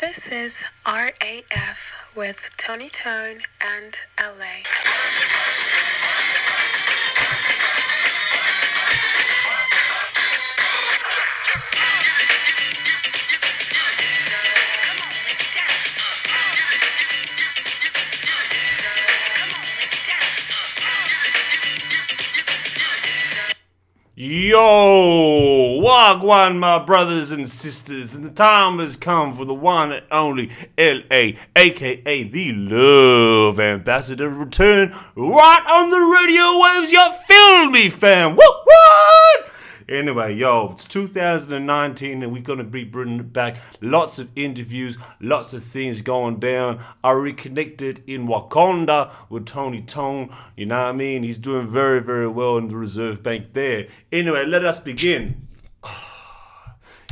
This is RAF with Tony Tone and LA. Yo, Wagwan, my brothers and sisters, and the time has come for the one and only LA, aka the Love Ambassador, return right on the radio waves. You feel me, fam? What? What? Anyway, yo, it's 2019 and we're gonna be bringing back lots of interviews, lots of things going down. I reconnected in Wakanda with Tony Tone, you know what I mean? He's doing very, very well in the Reserve Bank there. Anyway, let us begin.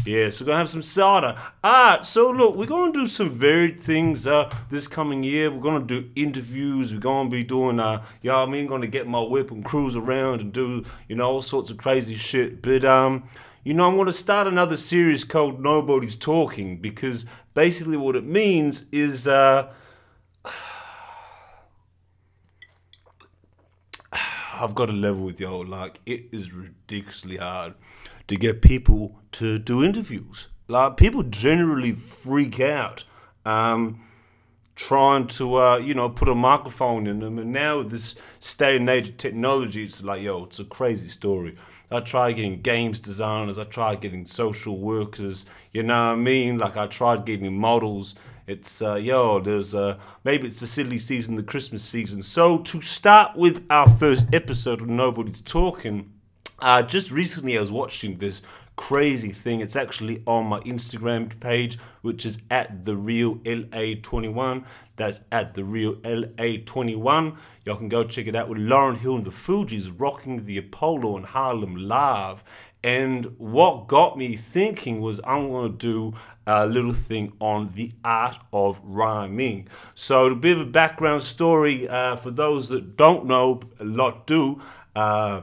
Yeah, so gonna have some soda. Alright, so look, we're gonna do some varied things uh this coming year. We're gonna do interviews, we're gonna be doing uh you know what I mean, gonna get my whip and cruise around and do, you know, all sorts of crazy shit. But um, you know, I'm gonna start another series called Nobody's Talking because basically what it means is uh I've got to level with y'all. Like, it is ridiculously hard to get people to do interviews. Like, people generally freak out um, trying to, uh, you know, put a microphone in them. And now, this state and age of technology, it's like, yo, it's a crazy story. I tried getting games designers, I tried getting social workers, you know what I mean? Like, I tried getting models. It's uh, yo, there's uh, maybe it's the silly season, the Christmas season. So to start with our first episode of Nobody's Talking, uh, just recently I was watching this crazy thing. It's actually on my Instagram page, which is at the real LA21. That's at the real LA21. Y'all can go check it out with Lauryn Hill and the Fugees rocking the Apollo in Harlem live. And what got me thinking was I'm going to do a little thing on the art of rhyming. So, a bit of a background story uh, for those that don't know, a lot do. Uh,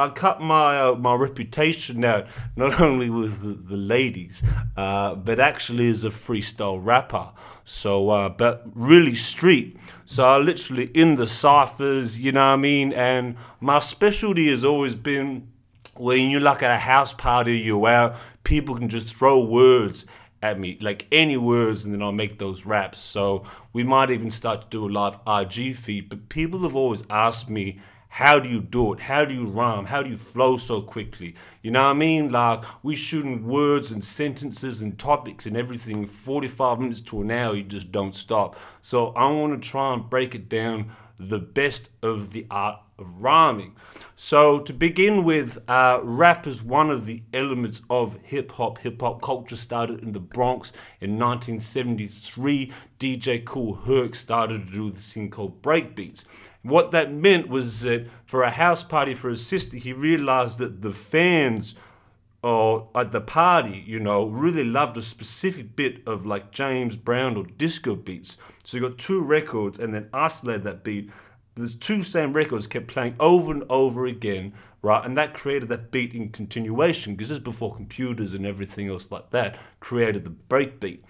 I cut my uh, my reputation out not only with the, the ladies, uh, but actually as a freestyle rapper. So, uh, but really street. So I literally in the ciphers, you know what I mean. And my specialty has always been when you're like at a house party, you're out, people can just throw words at me, like any words, and then I'll make those raps. So we might even start to do a live IG feed. But people have always asked me, how do you do it? How do you rhyme? How do you flow so quickly? You know what I mean? Like we shooting words and sentences and topics and everything 45 minutes to an hour, you just don't stop. So I want to try and break it down the best of the art of rhyming. So to begin with, uh, rap is one of the elements of hip hop. Hip hop culture started in the Bronx in 1973. DJ Kool Herc started to do this thing called breakbeats. What that meant was that for a house party for his sister, he realized that the fans or at the party, you know, really loved a specific bit of like James Brown or disco beats. So you got two records and then isolated that beat. There's two same records kept playing over and over again, right? And that created that beat in continuation because this is before computers and everything else like that created the breakbeat.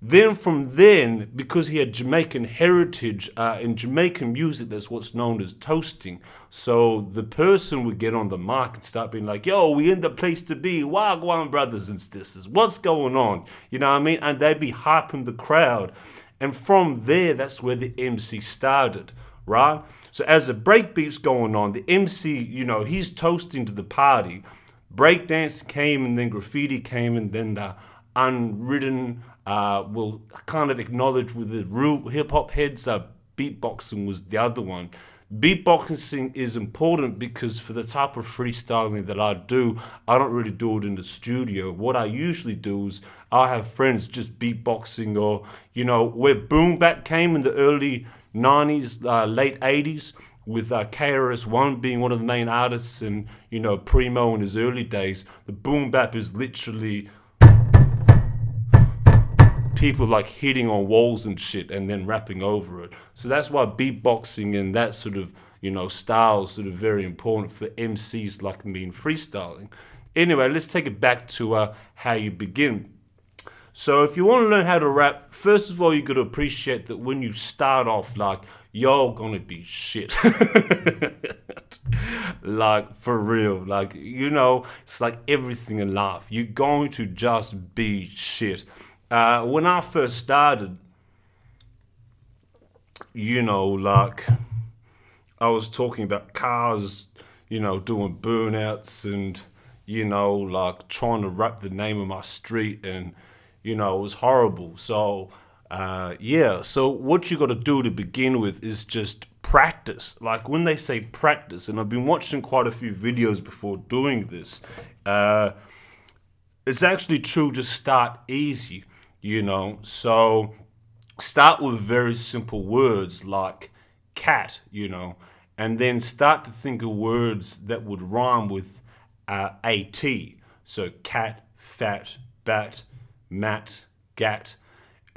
Then from then, because he had Jamaican heritage uh, in Jamaican music, that's what's known as toasting. So the person would get on the mic and start being like, "Yo, we in the place to be, Wagwan brothers and sisters. What's going on?" You know what I mean? And they'd be hyping the crowd. And from there, that's where the MC started, right? So as the breakbeat's going on, the MC, you know, he's toasting to the party. Breakdance came, and then graffiti came, and then the unwritten uh, will kind of acknowledge with the real hip hop heads, uh, beatboxing was the other one. Beatboxing is important because for the type of freestyling that I do, I don't really do it in the studio. What I usually do is I have friends just beatboxing, or you know, where boom bap came in the early '90s, uh, late '80s, with uh, KRS One being one of the main artists, and you know, Primo in his early days. The boom bap is literally people like hitting on walls and shit and then rapping over it. So that's why beatboxing and that sort of, you know, style is sort of very important for MCs like me in freestyling. Anyway, let's take it back to uh, how you begin. So if you want to learn how to rap, first of all, you got to appreciate that when you start off, like you're gonna be shit. like for real, like you know, it's like everything in life. You're going to just be shit. Uh, when I first started, you know, like I was talking about cars, you know, doing burnouts and you know, like trying to rap the name of my street, and you know, it was horrible. So uh, yeah, so what you got to do to begin with is just practice. Like when they say practice, and I've been watching quite a few videos before doing this, uh, it's actually true to start easy, you know. So start with very simple words like cat, you know, and then start to think of words that would rhyme with uh, at. So cat, fat, bat, mat, gat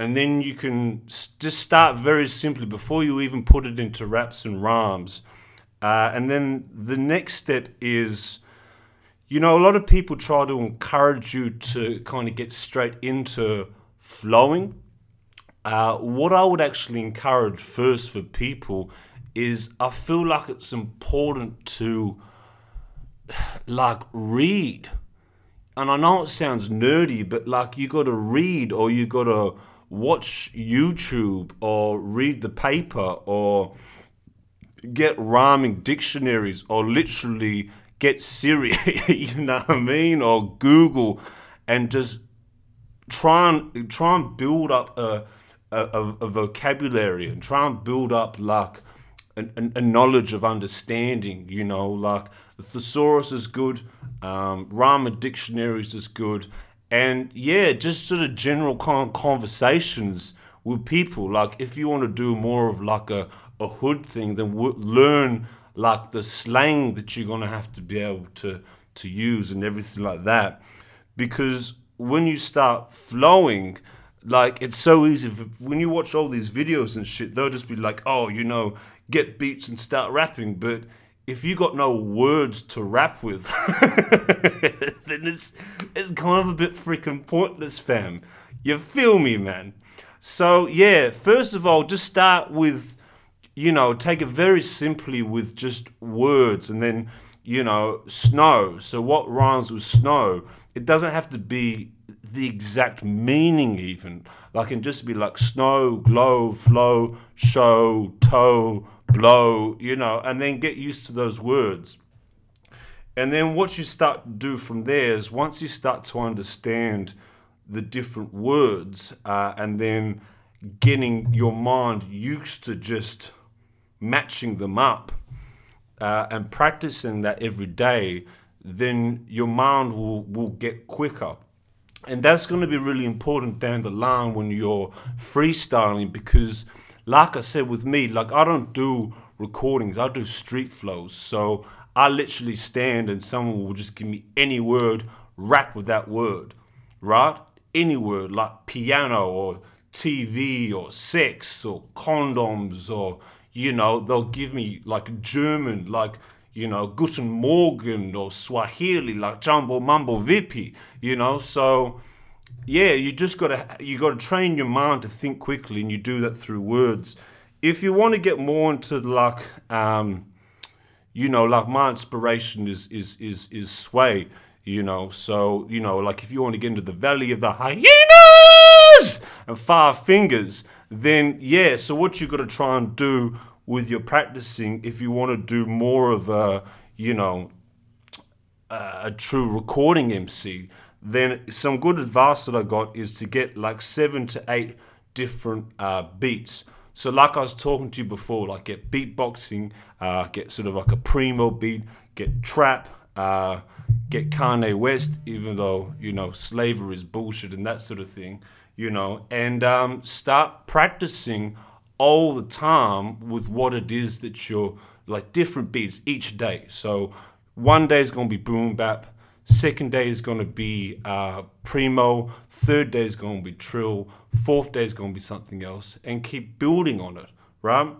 and then you can just start very simply before you even put it into raps and rhymes. Uh, and then the next step is, you know, a lot of people try to encourage you to kind of get straight into flowing. Uh, what I would actually encourage first for people is I feel like it's important to like read. And I know it sounds nerdy, but like you got to read or you got to watch YouTube or read the paper or get rhyming dictionaries or literally get Siri, you know what I mean, or Google, and just try and try and build up a a, a vocabulary and try and build up like a, a, knowledge of understanding. You know, like the thesaurus is good, um, rhyming dictionaries is good, and yeah, just sort of general con- conversations with people. Like if you want to do more of like a, a hood thing, then w- learn like the slang that you're gonna have to be able to to use and everything like that. Because when you start flowing, like it's so easy. When you watch all these videos and shit, they'll just be like, oh, you know, get beats and start rapping, but if you got no words to rap with, then it's it's kind of a bit freaking pointless, fam. You feel me, man? So yeah, first of all, just start with, you know, take it very simply with just words, and then you know, snow. So what rhymes with snow? It doesn't have to be the exact meaning even. Like it can just be like snow, glow, flow, show, toe, blow, you know, and then get used to those words. And then what you start to do from there is once you start to understand the different words uh, and then getting your mind used to just matching them up uh, and practicing that every day, then your mind will, will get quicker. And that's going to be really important down the line when you're freestyling because like I said with me, like I don't do recordings, I do street flows. So I literally stand and someone will just give me any word, rap with that word, right? Any word like piano or TV or sex or condoms or, you know, they'll give me like German, like, you know, Guten Morgen or Swahili, like Jambo Mambo Vipi, you know, so yeah, you just gotta you gotta train your mind to think quickly, and you do that through words. If you want to get more into like, um, you know, like my inspiration is is is is sway. You know, so you know, like if you want to get into the valley of the hyenas and five fingers, then yeah. So what you got to try and do with your practicing, if you want to do more of a, you know, a, true recording MC, then some good advice that I got is to get like seven to eight different uh, beats. So, like I was talking to you before, like get beatboxing, uh, get sort of like a primo beat, get trap, uh, get Kanye West, even though you know slavery is bullshit and that sort of thing, you know, and um, start practicing all the time with what it is that you're like different beats each day. So, one day is gonna be boom bap Second day is going to be uh, primo. Third day is going to be trill. Fourth day is going to be something else, and keep building on it, right?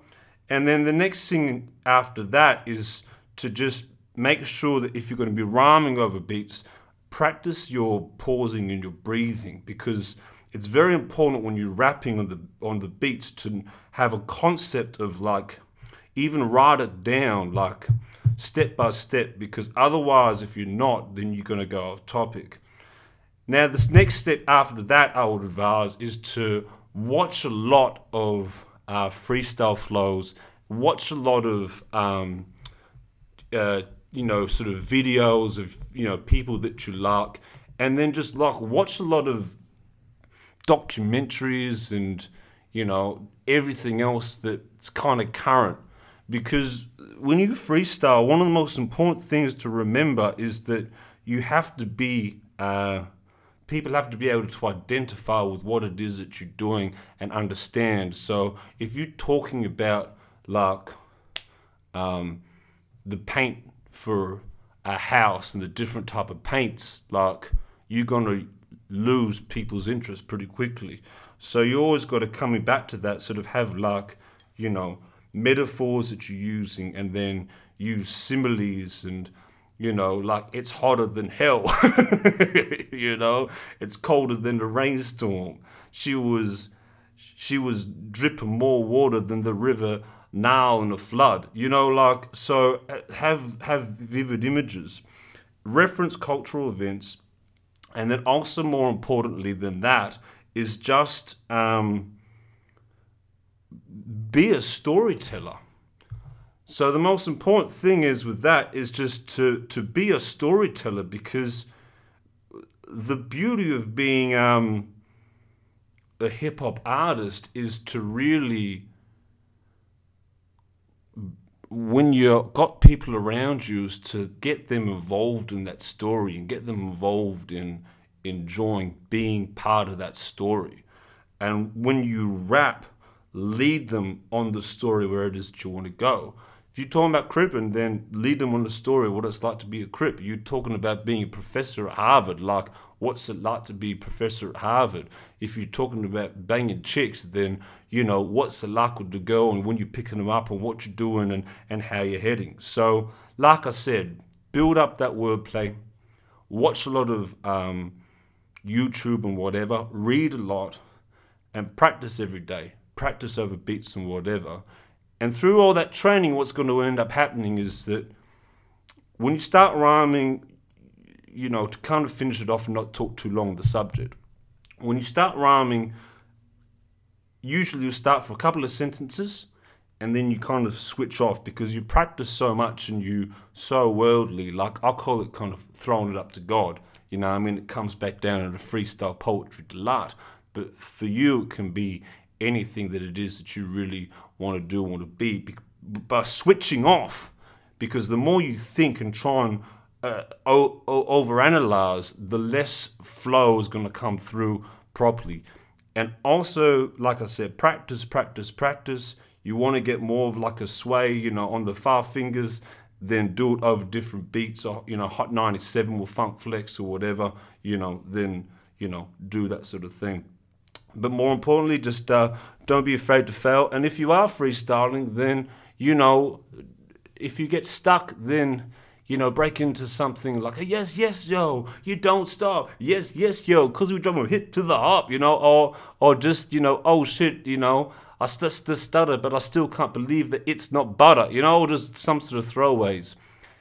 And then the next thing after that is to just make sure that if you're going to be rhyming over beats, practice your pausing and your breathing because it's very important when you're rapping on the on the beats to have a concept of like even write it down like step by step because otherwise if you're not then you're going to go off topic. Now this next step after that i would advise is to watch a lot of uh, freestyle flows watch a lot of um, uh, you know sort of videos of you know people that you like and then just like watch a lot of documentaries and you know everything else that's kind of current. Because when you freestyle one of the most important things to remember is that you have to be uh, people have to be able to identify with what it is that you're doing and understand. So if you're talking about like um, the paint for a house and the different type of paints like you're going to lose people's interest pretty quickly. So you always got to coming back to that sort of have like, you know, metaphors that you're using and then use similes and you know, like it's hotter than hell. you know, it's colder than the rainstorm. She was she was dripping more water than the river now in a flood. You know, like so uh, have have vivid images. Reference cultural events and then also more importantly than that is just um, be a storyteller. So the most important thing is with that is just to to be a storyteller because the beauty of being um, a hip hop artist is to really when you've got people around you is to get them involved in that story and get them involved in enjoying being part of that story. And when you rap, lead them on the story where it is that you want to go. If you're talking about cripping, then lead them on the story what it's like to be a crip. You're talking about being a professor at Harvard, like what's it like to be a professor at Harvard? If you're talking about banging chicks, then you know what's it like with the girl and when you're picking them up and what you're doing and, and how you're heading. So, like I said, build up that wordplay, watch a lot of um, YouTube and whatever, read a lot, and practice every day. Practice over beats and whatever and through all that training, what's going to end up happening is that when you start rhyming, you know, to kind of finish it off and not talk too long the subject, when you start rhyming, usually you start for a couple of sentences and then you kind of switch off because you practice so much and you so worldly. Like I call it kind of throwing it up to God. You know, I mean, it comes back down to the freestyle poetry delight. But for you, it can be anything that it is that you really want to do, want to be, by switching off. Because the more you think and try and uh, o- o- overanalyze, the less flow is going to come through properly. And also, like I said, practice, practice, practice. You want to get more of like a sway, you know, on the five fingers, then do it over different beats, or you know, Hot 97 with Funk Flex or whatever, you know, then you know, do that sort of thing. But more importantly, just uh, don't be afraid to fail. And if you are freestyling, then, you know, if you get stuck, then, you know, break into something like, yes, yes, yo, you don't stop. Yes, yes, yo, because we drum a hit to the hop, you know, or, or just, you know, oh shit, you know, I st- st- stutter, but I still can't believe that it's not butter, you know, or just some sort of throwaways.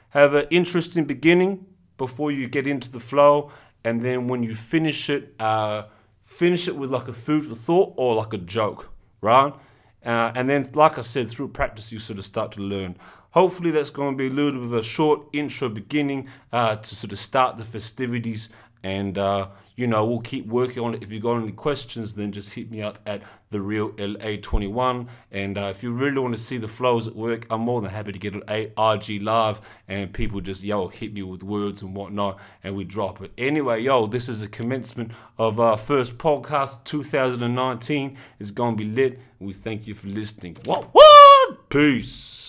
Have an interesting beginning before you get into the flow, and then when you finish it, uh, finish it with like a food for thought or like a joke, right? Uh, and then, like I said, through practice, you sort of start to learn. Hopefully, that's going to be a little bit of a short intro beginning uh, to sort of start the festivities and uh, you know we'll keep working on it. If you've got any questions, then just hit me up at the real LA21. And uh, if you really want to see the flows at work, I'm more than happy to get an IG live and people just yo hit me with words and whatnot, and we drop it. Anyway, yo, this is the commencement of our first podcast 2019. It's gonna be lit. We thank you for listening. What? What? Peace.